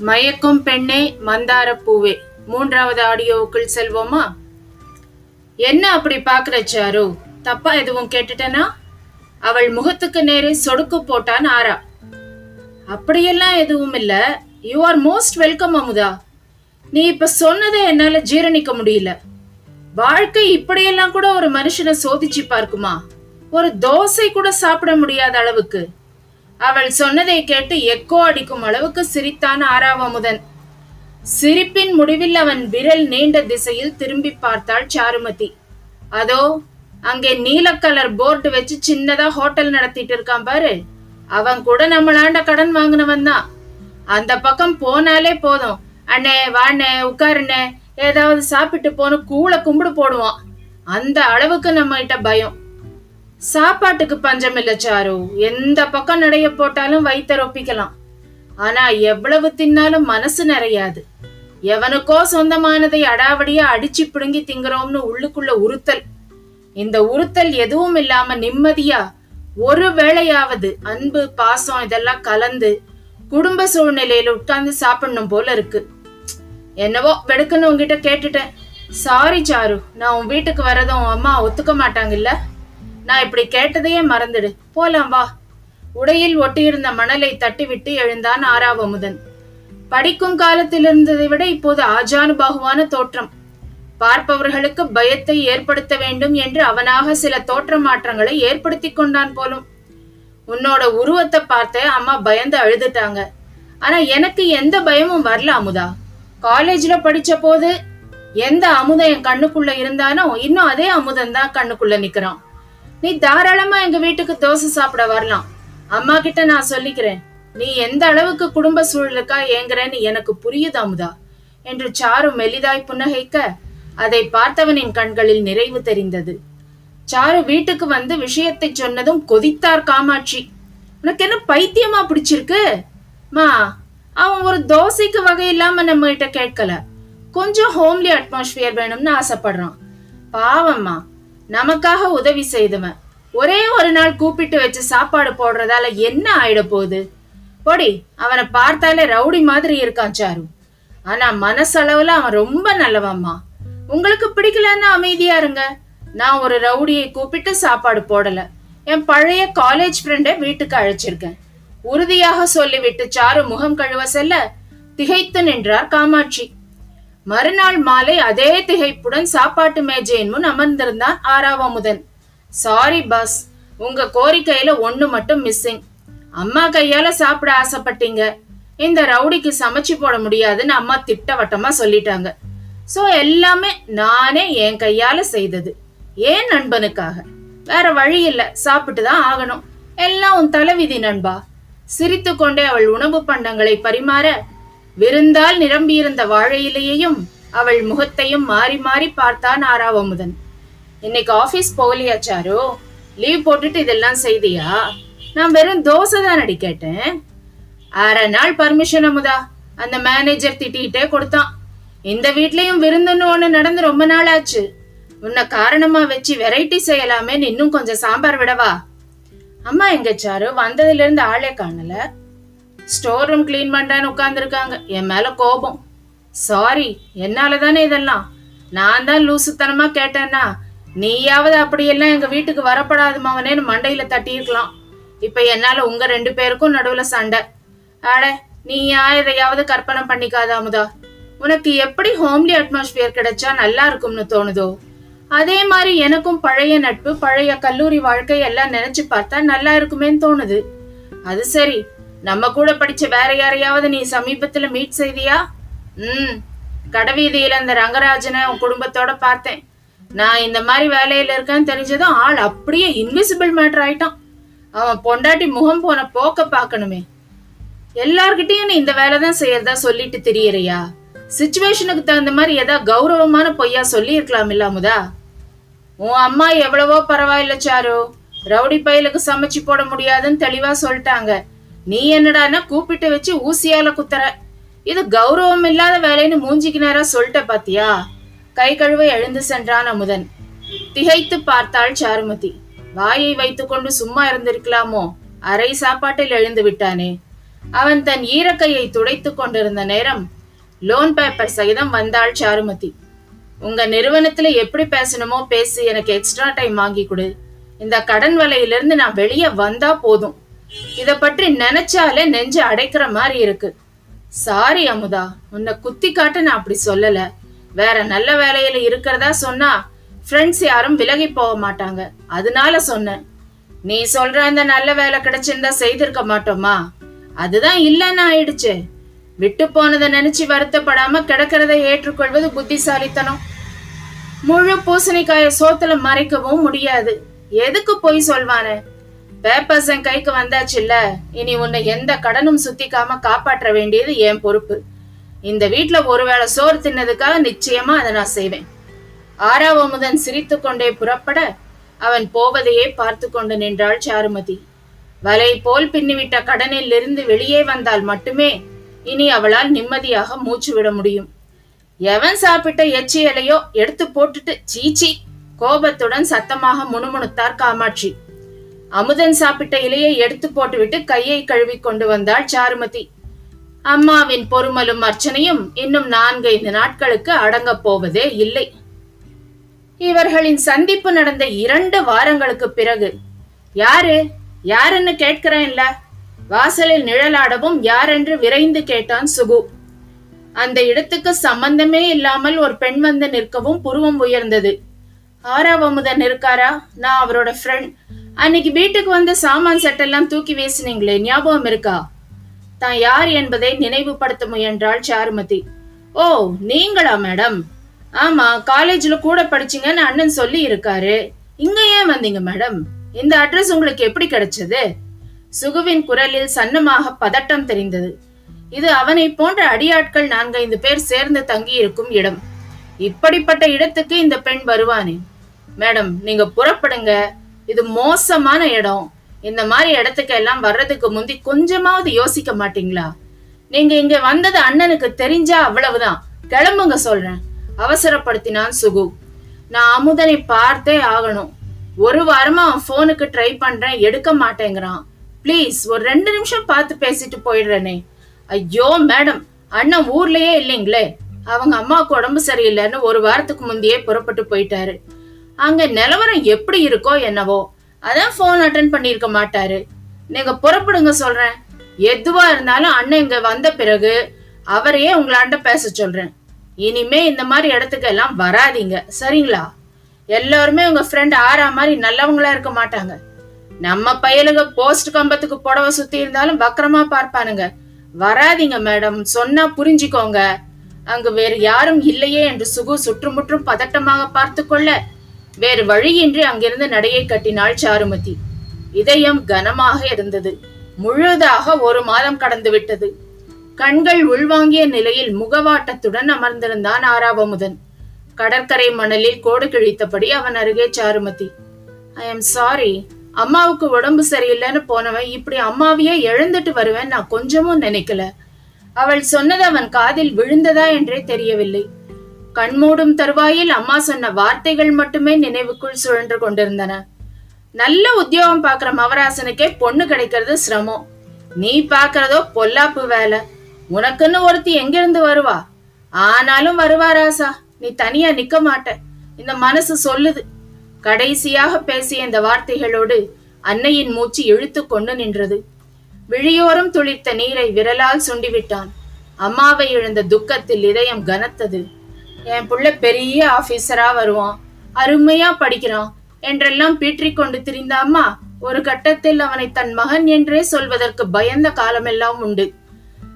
மயக்கும் பெண்ணே மந்தார பூவே. மூன்றாவது ஆடியோவுக்குள் செல்வோமா? என்ன அப்படி பார்க்குற சாரு? தப்பா எதுவும் கேட்டுட்டேனா? அவள் முகத்துக்கு நேரே சொடுக்கு போட்டான் ஆரா. அப்படியெல்லாம் எதுவும் இல்லை. You are most welcome Amudha. நீ இப்ப சொன்னதை என்னால ஜீரணிக்க முடியல. வாழ்க்கை இப்படியெல்லாம் கூட ஒரு மனுஷனை சோதிச்சு பார்க்குமா? ஒரு தோசை கூட சாப்பிட முடியாத அளவுக்கு. அவள் சொன்னதை கேட்டு எக்கோ அடிக்கும் அளவுக்கு சிரித்தான் ஆறாவமுதன். சிரிப்பின் முடிவில் அவன் விரல் நீண்ட திசையில் திரும்பி பார்த்தாள் சாருமதி. அதோ அங்கே நீல கலர் போர்டு வச்சு சின்னதா ஹோட்டல் நடத்திட்டு இருக்கான் பாரு. அவன் கூட நம்மளாண்ட கடன் வாங்கினவன் தான். அந்த பக்கம் போனாலே போதும். அண்ணே வாண்ணே உட்காருண்ணே. ஏதாவது சாப்பிட்டு போன கூளை கும்பிடு போடுவான். அந்த அளவுக்கு நம்ம கிட்ட பயம். சாப்பாட்டுக்கு பஞ்சம் இல்ல சாரு. எந்த பக்கம் நடைய போட்டாலும் வயிற்ற ரொப்பிக்கலாம். ஆனா எவ்வளவு தின்னாலும் மனசு நிறையாது. எவனுக்கோ சொந்தமானதை அடாவடியா அடிச்சு பிடுங்கி திங்குறோம்னு உள்ளுக்குள்ள உறுத்தல். இந்த உறுத்தல் எதுவும் இல்லாம நிம்மதியா ஒரு வேளையாவது அன்பு பாசம் இதெல்லாம் கலந்து குடும்ப சூழ்நிலையில உட்கார்ந்து சாப்பிடணும் போல இருக்கு. என்னவோ வெடுக்குன்னு உங்ககிட்ட கேட்டுட்டேன். Sorry sir. நான் உன் வீட்டுக்கு வரதும் அம்மா ஒத்துக்க மாட்டாங்கல்ல நான் இப்படி கேட்டதையே மறந்துடு. போலாம் வா. உடையில் ஒட்டியிருந்த மணலை தட்டிவிட்டு எழுந்தான் ஆறாவமுதன். படிக்கும் காலத்தில் இருந்ததை விட இப்போது ஆஜானுபாகுவான தோற்றம். பார்ப்பவர்களுக்கு பயத்தை ஏற்படுத்த வேண்டும் என்று அவனாக சில தோற்ற மாற்றங்களை ஏற்படுத்தி கொண்டான் போலும். உன்னோட உருவத்தை பார்த்த அம்மா பயந்து அழுதுட்டாங்க. ஆனா எனக்கு எந்த பயமும் வரல அமுதா. காலேஜ்ல படிச்ச போது எந்த அமுதம் என் கண்ணுக்குள்ள இருந்தானோ இன்னும் அதே அமுதம் தான் கண்ணுக்குள்ள நிக்கிறான். நீ தாராளமா எங்க வீட்டுக்கு தோசை சாப்பிட வரலாம். அம்மா கிட்ட நான் சொல்லிக்கிறேன். நீ எந்த அளவுக்கு குடும்ப சூழலுக்கா ஏங்குறேன்னு எனக்கு புரியுது அமுதா என்று சாரு மெலிதாய் புன்னகைக்க அதை பார்த்தவனின் கண்களில் நிறைவு தெரிந்தது. சாரு வீட்டுக்கு வந்து விஷயத்தை சொன்னதும் கொதித்தார் காமாட்சி. உனக்கு என்ன பைத்தியமா பிடிச்சிருக்கு? மா அவன் ஒரு தோசைக்கு வகை இல்லாம நம்ம கிட்ட கேட்கல. கொஞ்சம் ஹோம்லி அட்மாஸ்பியர் வேணும்னு ஆசைப்படுறான். பாவம்மா நமக்காக உதவி செய்தவன். ஒரே ஒரு நாள் கூப்பிட்டு வச்சு சாப்பாடு போடுறதால என்ன ஆயிட போகுது? பொடி அவனை பார்த்தாலே ரவுடி மாதிரி இருக்கான் சாரு. ஆனா மனசளவுல அவன் ரொம்ப நல்லவம்மா. உங்களுக்கு பிடிக்கலன்னா அமைதியா இருங்க. நான் ஒரு ரவுடியை கூப்பிட்டு சாப்பாடு போடல. என் பழைய காலேஜ் ஃப்ரெண்டை வீட்டுக்கு அழைச்சிருக்கேன். உறுதியாக சொல்லிவிட்டு சாரு முகம் கழுவ செல்ல திகைத்து நின்றார் காமாட்சி. மறுநாள் மாலை அதே திகைப்புடன் சாப்பாட்டு மேஜையின் முன் அமர்ந்திருந்தான் ஆறாவமுதன். சாரி பாஸ் உங்க கோரிக்கையில ஒண்ணு மட்டும் மிஸ்ஸிங் அம்மா கையால சாப்பிட ஆசைப்பட்டீங்க. இந்த ரவுடிக்கு சமைச்சு போட முடியாதுன்னு அம்மா திட்டவட்டமா சொல்லிட்டாங்க. சோ எல்லாமே நானே என் கையால செய்தது. ஏன் நண்பனுக்காக? வேற வழி இல்ல. சாப்பிட்டு தான் ஆகணும். எல்லாம் உன் தலைவிதி நண்பா. சிரித்து கொண்டே அவள் உணவு பண்டங்களை பரிமாற விருந்தால் நிரம்பியிருந்த வாழை இலையையும் அவள் முகத்தையும் மாறி மாறி பார்த்தான் ஆறாவமுதன். இன்னைக்கு ஆபீஸ் போகலையா சாரோ? லீவ் போட்டுட்டு இதெல்லாம் செய்தியா? நான் வெறும் தோசை தான் அடி கேட்டேன். அரை நாள் பர்மிஷன் அமுதா அந்த மேனேஜர் திட்டிகிட்டே கொடுத்தான். இந்த வீட்லயும் விருந்துன்னு ஒண்ணு நடந்து ரொம்ப நாள் ஆச்சு உன்னை காரணமா வச்சு வெரைட்டி செய்யலாமே இன்னும் கொஞ்சம் சாம்பார் விடவா? அம்மா எங்க சாரு? வந்ததுல இருந்து ஆளே காணல. ஸ்டோர் ரூம் க்ளீன் பண்ணுறேன்னு உட்காந்துருக்காங்க என் மேல கோபம். சாரி என்னால் தானே இதெல்லாம்? நான் தான் லூசுத்தனமா கேட்டேன்னா நீயாவது அப்படியெல்லாம் எங்க வீட்டுக்கு வரப்படாது மவனேன்னு மண்டையில தட்டியிருக்கலாம். இப்ப என்னால உங்க ரெண்டு பேருக்கும் நடுவுல சண்டை. அட நீயா எதையாவது கற்பனை பண்ணிக்காத அமுதா. உனக்கு எப்படி ஹோம்லி அட்மாஸ்பியர் கிடைச்சா நல்லா இருக்கும்னு தோணுதோ? அதே மாதிரி எனக்கும் பழைய நட்பு பழைய கல்லூரி வாழ்க்கை எல்லாம் நினைச்சு பார்த்தா நல்லா இருக்குமேன்னு தோணுது. அது சரி நம்ம கூட படிச்ச வேற யாரையாவது நீ சமீபத்துல மீட் செய்தியா? ம். கடவீதியில அந்த ரங்கராஜனை உன் குடும்பத்தோட பார்த்தேன். நான் இந்த மாதிரி வேலையில இருக்கேன்னு தெரிஞ்சதும் ஆள் அப்படியே இன்விசிபிள் மேட்டர் ஆயிட்டான். அவன் பொண்டாட்டி முகம் போன போக்க பார்க்கணுமே. எல்லார்கிட்டயும் நீ இந்த வேலை தான் செய்யறதா சொல்லிட்டு தெரியறியா? சுச்சுவேஷனுக்கு தகுந்த மாதிரி ஏதாவது கௌரவமான பொய்யா சொல்லி இருக்கலாம் இல்லாமுதா உன் அம்மா எவ்வளவோ பரவாயில்ல சாரு. ரவுடி பயலுக்கு சமைச்சு போட முடியாதுன்னு தெளிவா சொல்லிட்டாங்க. நீ என்னடான்னா கூப்பிட்டு வச்சு ஊசியால குத்துற. இது கௌரவம் இல்லாத வேலைன்னு மூஞ்சிக்கு நேரா சொல்லிட்ட பாத்தியா? கை கழுவை எழுந்து சென்றான் அமுதன். திகைத்து பார்த்தாள் சாருமதி. வாயை வைத்துக்கொண்டு சும்மா இருந்திருக்கலாமோ? அரை சாப்பாட்டில் எழுந்து விட்டானே. அவன் தன் ஈரக்கையை துடைத்து கொண்டிருந்த நேரம் லோன் பேப்பர் சகிதம் வந்தாள் சாருமதி. உங்க நிறுவனத்துல எப்படி பேசணுமோ பேசி எனக்கு எக்ஸ்ட்ரா டைம் வாங்கி கொடு. இந்த கடன் வலையிலிருந்து நான் வெளியே வந்தா போதும். இத பற்றி நினைச்சாலே நெஞ்சு அடைக்கிற மாதிரி இருக்கு. சாரி அமுதா உன்னை குத்தி காட்ட நான் அப்படி சொல்லல. வேற நல்ல வேலையில இருக்கிறதா சொன்னா ஃப்ரெண்ட்ஸ் யாரும் விலகி போக மாட்டாங்க. அதனால சொன்னேன். நீ சொல்ற அந்த நல்ல வேலை கிடைச்சிருந்தா செய்திருக்க மாட்டோமா? அதுதான் இல்லைன்னு ஆயிடுச்சு. விட்டு போனதை நினைச்சு வருத்தப்படாம கிடக்கிறத ஏற்றுக்கொள்வது புத்திசாலித்தனம். முழு பூசணிக்காய சோத்துல மறைக்கவும் முடியாது. எதுக்கு போய் சொல்வானே? பேப்பர்ஸ் என் கைக்கு வந்தாச்சுல்ல? இனி உன்னை எந்த கடனும் சுத்திக்காம காப்பாற்ற வேண்டியது என் பொறுப்பு. இந்த வீட்டுல ஒருவேளை சோறு தின்னதுக்காக நிச்சயமா அதை நான் செய்வேன். ஆறாவமுதன் சிரித்து கொண்டே புறப்பட அவன் போவதையே பார்த்து கொண்டு நின்றாள் சாருமதி. வலை போல் பின்னிவிட்ட கடனில் இருந்து வெளியே வந்தால் மட்டுமே இனி அவளால் நிம்மதியாக மூச்சு விட முடியும். எவன் சாப்பிட்ட எச்சியலையோ எடுத்து போட்டுட்டு சீச்சி கோபத்துடன் சத்தமாக முணுமுணுத்தார் காமாட்சி. அமுதன் சாப்பிட்ட இலையை எடுத்து போட்டுவிட்டு கையை கழுவி கொண்டு வந்தாள் சாருமதி. அம்மாவின் பொறுமலும் அர்ச்சனையும் இன்னும் நான்கைந்து நாட்களுக்கு அடங்கப் போவதே இல்லை. இவர்களின் சந்திப்பு நடந்த இரண்டு வாரங்களுக்கு பிறகு யாரு? யாருன்னு கேட்கிறேன்ல. வாசலில் நிழலாடவும் யாரென்று விரைந்து கேட்டான் சுகு. அந்த இடத்துக்கு சம்பந்தமே இல்லாமல் ஒரு பெண் வந்து நிற்கவும் புருவம் உயர்ந்தது. ஆறாவமுதன் இருக்காரா? நான் அவரோட ஃப்ரெண்ட் அன்னைக்கு வீட்டுக்கு வந்த சாமான் செட்டெல்லாம் தூக்கி வீசினீங்களே ஞாபகம் இருக்கா? தான் யார் என்பதை நினைவுபடுத்த முயன்றாள் சாருமதி. ஓ நீங்களா மேடம்? ஆமா காலேஜ்ல கூட படிச்சீங்கன்னு அண்ணன் சொல்லி இருக்காரு. இங்க ஏன் வந்தீங்க மேடம்? இந்த அட்ரஸ் உங்களுக்கு எப்படி கிடைச்சது? சுகுவின் குரலில் சன்னமாக பதட்டம் தெரிந்தது. இது அவனை போன்ற அடியாட்கள் நான்கைந்து பேர் சேர்ந்து தங்கி இருக்கும் இடம். இப்படிப்பட்ட இடத்துக்கு இந்த பெண் வருவானே. மேடம் நீங்க புறப்படுங்க. இது மோசமான இடம். இந்த மாதிரி இடத்துக்கு எல்லாம் வர்றதுக்கு முந்தி கொஞ்சமாவது யோசிக்க மாட்டீங்களா? நீங்க இங்க வந்தது அண்ணனுக்கு தெரிஞ்சா அவ்வளவுதான். கிளம்புங்க சொல்றேன். அவசரப்படுத்தினான் சுகு. நான் அமுதனை பார்த்தே ஆகணும். ஒரு வாரமா அவன் போனுக்கு ட்ரை பண்றேன் எடுக்க மாட்டேங்கிறான். ப்ளீஸ் ஒரு ரெண்டு நிமிஷம் பார்த்து பேசிட்டு போயிடுறேனே. ஐயோ மேடம் அண்ணன் ஊர்லயே இல்லைங்களே. அவங்க அம்மாவுக்கு உடம்பு சரியில்லைன்னு ஒரு வாரத்துக்கு முந்தையே புறப்பட்டு போயிட்டாரு. அங்க நிலவரம் எப்படி இருக்கோ என்னவோ அதான் போன் அட்டன் பண்ணிருக்க மாட்டாரு. நீங்க புறப்படுங்க சொல்றேன். எதுவா இருந்தாலும் அண்ணன் இங்க வந்த பிறகு அவரையே உங்களாண்ட பேச சொல்றேன். இனிமே இந்த மாதிரி இடத்துக்கு எல்லாம் வராதீங்க சரிங்களா? எல்லாருமே உங்க ஃப்ரெண்ட் ஆறா மாதிரி நல்லவங்களா இருக்க மாட்டாங்க. நம்ம பையலுங்க போஸ்ட் கம்பத்துக்கு புடவை சுத்தி இருந்தாலும் வக்கரமா பார்ப்பானுங்க. வராதீங்க மேடம் சொன்னா புரிஞ்சுக்கோங்க. அங்கு வேறு யாரும் இல்லையே என்று சுகு சுற்றுமுற்றும் பதட்டமாக பார்த்து கொள்ள வேறு வழியின்றி அங்கிருந்து நடையை கட்டினாள் சாருமதி. இதயம் கனமாக இருந்தது. முழுதாக ஒரு மாதம் கடந்து விட்டது. கண்கள் உள்வாங்கிய நிலையில் முகவாட்டத்துடன் அமர்ந்திருந்தான் ஆராவமுதன் கடற்கரை மணலில் கோடு கிழித்தபடி அவன் அருகே சாருமதி. ஐ எம் சாரி அம்மாவுக்கு உடம்பு சரியில்லைன்னு போனவன் இப்படி அம்மாவையே எழுந்துட்டு வருவேன் நான் கொஞ்சமும் நினைக்கல. அவள் சொன்னது அவன் காதில் விழுந்ததா என்றே தெரியவில்லை. கண்மூடும் தருவாயில் அம்மா சொன்ன வார்த்தைகள் மட்டுமே நினைவுக்குள் சுழன்று கொண்டிருந்தன. நல்ல உத்தியோகம் பாக்குற மவராசனுக்கே பொண்ணு கிடைக்கிறது சிரமம். நீ பாக்குறதோ பொல்லாப்பு வேலை. உனக்குன்னு ஒருத்தி எங்கிருந்து வருவா? ஆனாலும் வருவா ராசா. நீ தனியா நிக்க மாட்ட. இந்த மனசு சொல்லுது. கடைசியாக பேசிய இந்த வார்த்தைகளோடு அன்னையின் மூச்சு இழுத்து கொண்டு நின்றது. விழியோரம் துளிர்த்த நீரை விரலால் சுண்டிவிட்டான். அம்மாவை இழந்த துக்கத்தில் இதயம் கனத்தது. என் புள்ள பெரிய ஆபீசரா வருவான். அருமையா படிக்கிறான். என்றெல்லாம் பீற்றிக் கொண்டு திரிந்த அம்மா ஒரு கட்டத்தில் அவனை தன் மகன் என்றே சொல்வதற்கு பயந்த காலமெல்லாம் உண்டு.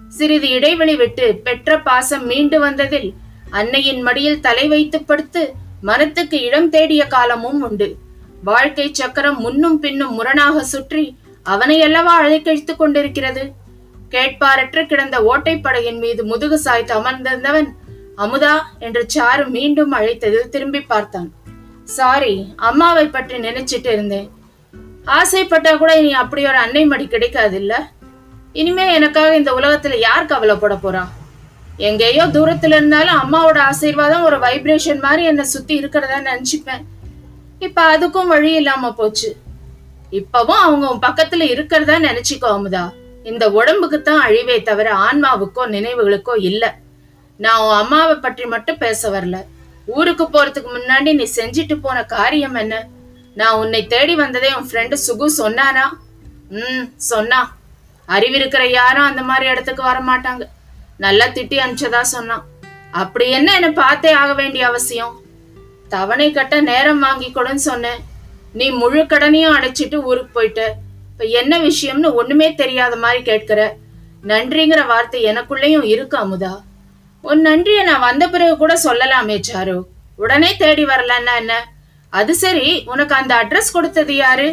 சிறிது இடைவெளி விட்டு பெற்ற பாசம் மீண்டு வந்ததில் அன்னையின் மடியில் தலை வைத்து படுத்து மனத்துக்கு இடம் தேடிய காலமும் உண்டு. வாழ்க்கை சக்கரம் முன்னும் பின்னும் முரணாக சுற்றி அவனை அல்லவா அழைக்கழித்துக் கொண்டிருக்கிறது? கேட்பாரற்று கிடந்த ஓட்டைப்படையின் மீது முதுகு சாய்த்து அமர்ந்திருந்தவன் அமுதா என்று சாரு மீண்டும் அழைத்ததில் திரும்பி பார்த்தான். சாரி அம்மாவை பற்றி நினைச்சிட்டு இருந்தேன். ஆசைப்பட்டா கூட இனி அப்படி ஒரு அன்னை மடி கிடைக்காது இல்ல இனிமே எனக்காக இந்த உலகத்துல யார் கவலைப்பட போறா? எங்கேயோ தூரத்துல இருந்தாலும் அம்மாவோட ஆசீர்வாதம் ஒரு வைப்ரேஷன் மாதிரி என்னை சுத்தி இருக்கிறதா நினைச்சுப்பேன். இப்ப அதுக்கும் வழி இல்லாம போச்சு. இப்பவும் அவங்க உன் பக்கத்துல இருக்கிறதா நினைச்சுக்கோ அமுதா. இந்த உடம்புக்கு தான் அழிவே தவிர ஆன்மாவுக்கோ நினைவுகளுக்கோ இல்லை. நான் உன் அம்மாவை பற்றி மட்டும் பேச வரல. ஊருக்கு போறதுக்கு முன்னாடி நீ செஞ்சிட்டு போன காரியம் என்ன? நான் உன்னை தேடி வந்ததே உன் ஃப்ரெண்டு சுகு சொன்னானா? ம் சொன்னா. அறிவிருக்கிற யாரும் அந்த மாதிரி இடத்துக்கு வர மாட்டாங்க. நல்லா திட்டி அனுப்பிச்சதா சொன்னான். அப்படி என்ன என்னை பார்த்தே ஆக வேண்டிய அவசியம்? தவணை கட்ட நேரம் வாங்கி கொடுன்னு சொன்னேன். நீ முழு கடனையும் அடைச்சிட்டு ஊருக்கு போயிட்ட. இப்ப என்ன விஷயம்னு ஒண்ணுமே தெரியாத மாதிரி கேட்கிற. நன்றிங்கிற வார்த்தை எனக்குள்ளேயும் இருக்கு அமுதா. உன் நன்றியை நான் வந்த பிறகு கூட சொல்லலாமே சாரு. உடனே தேடி வரலன்னா என்ன? அது சரி உனக்கு அந்த அட்ரஸ் கொடுத்தது யாரு?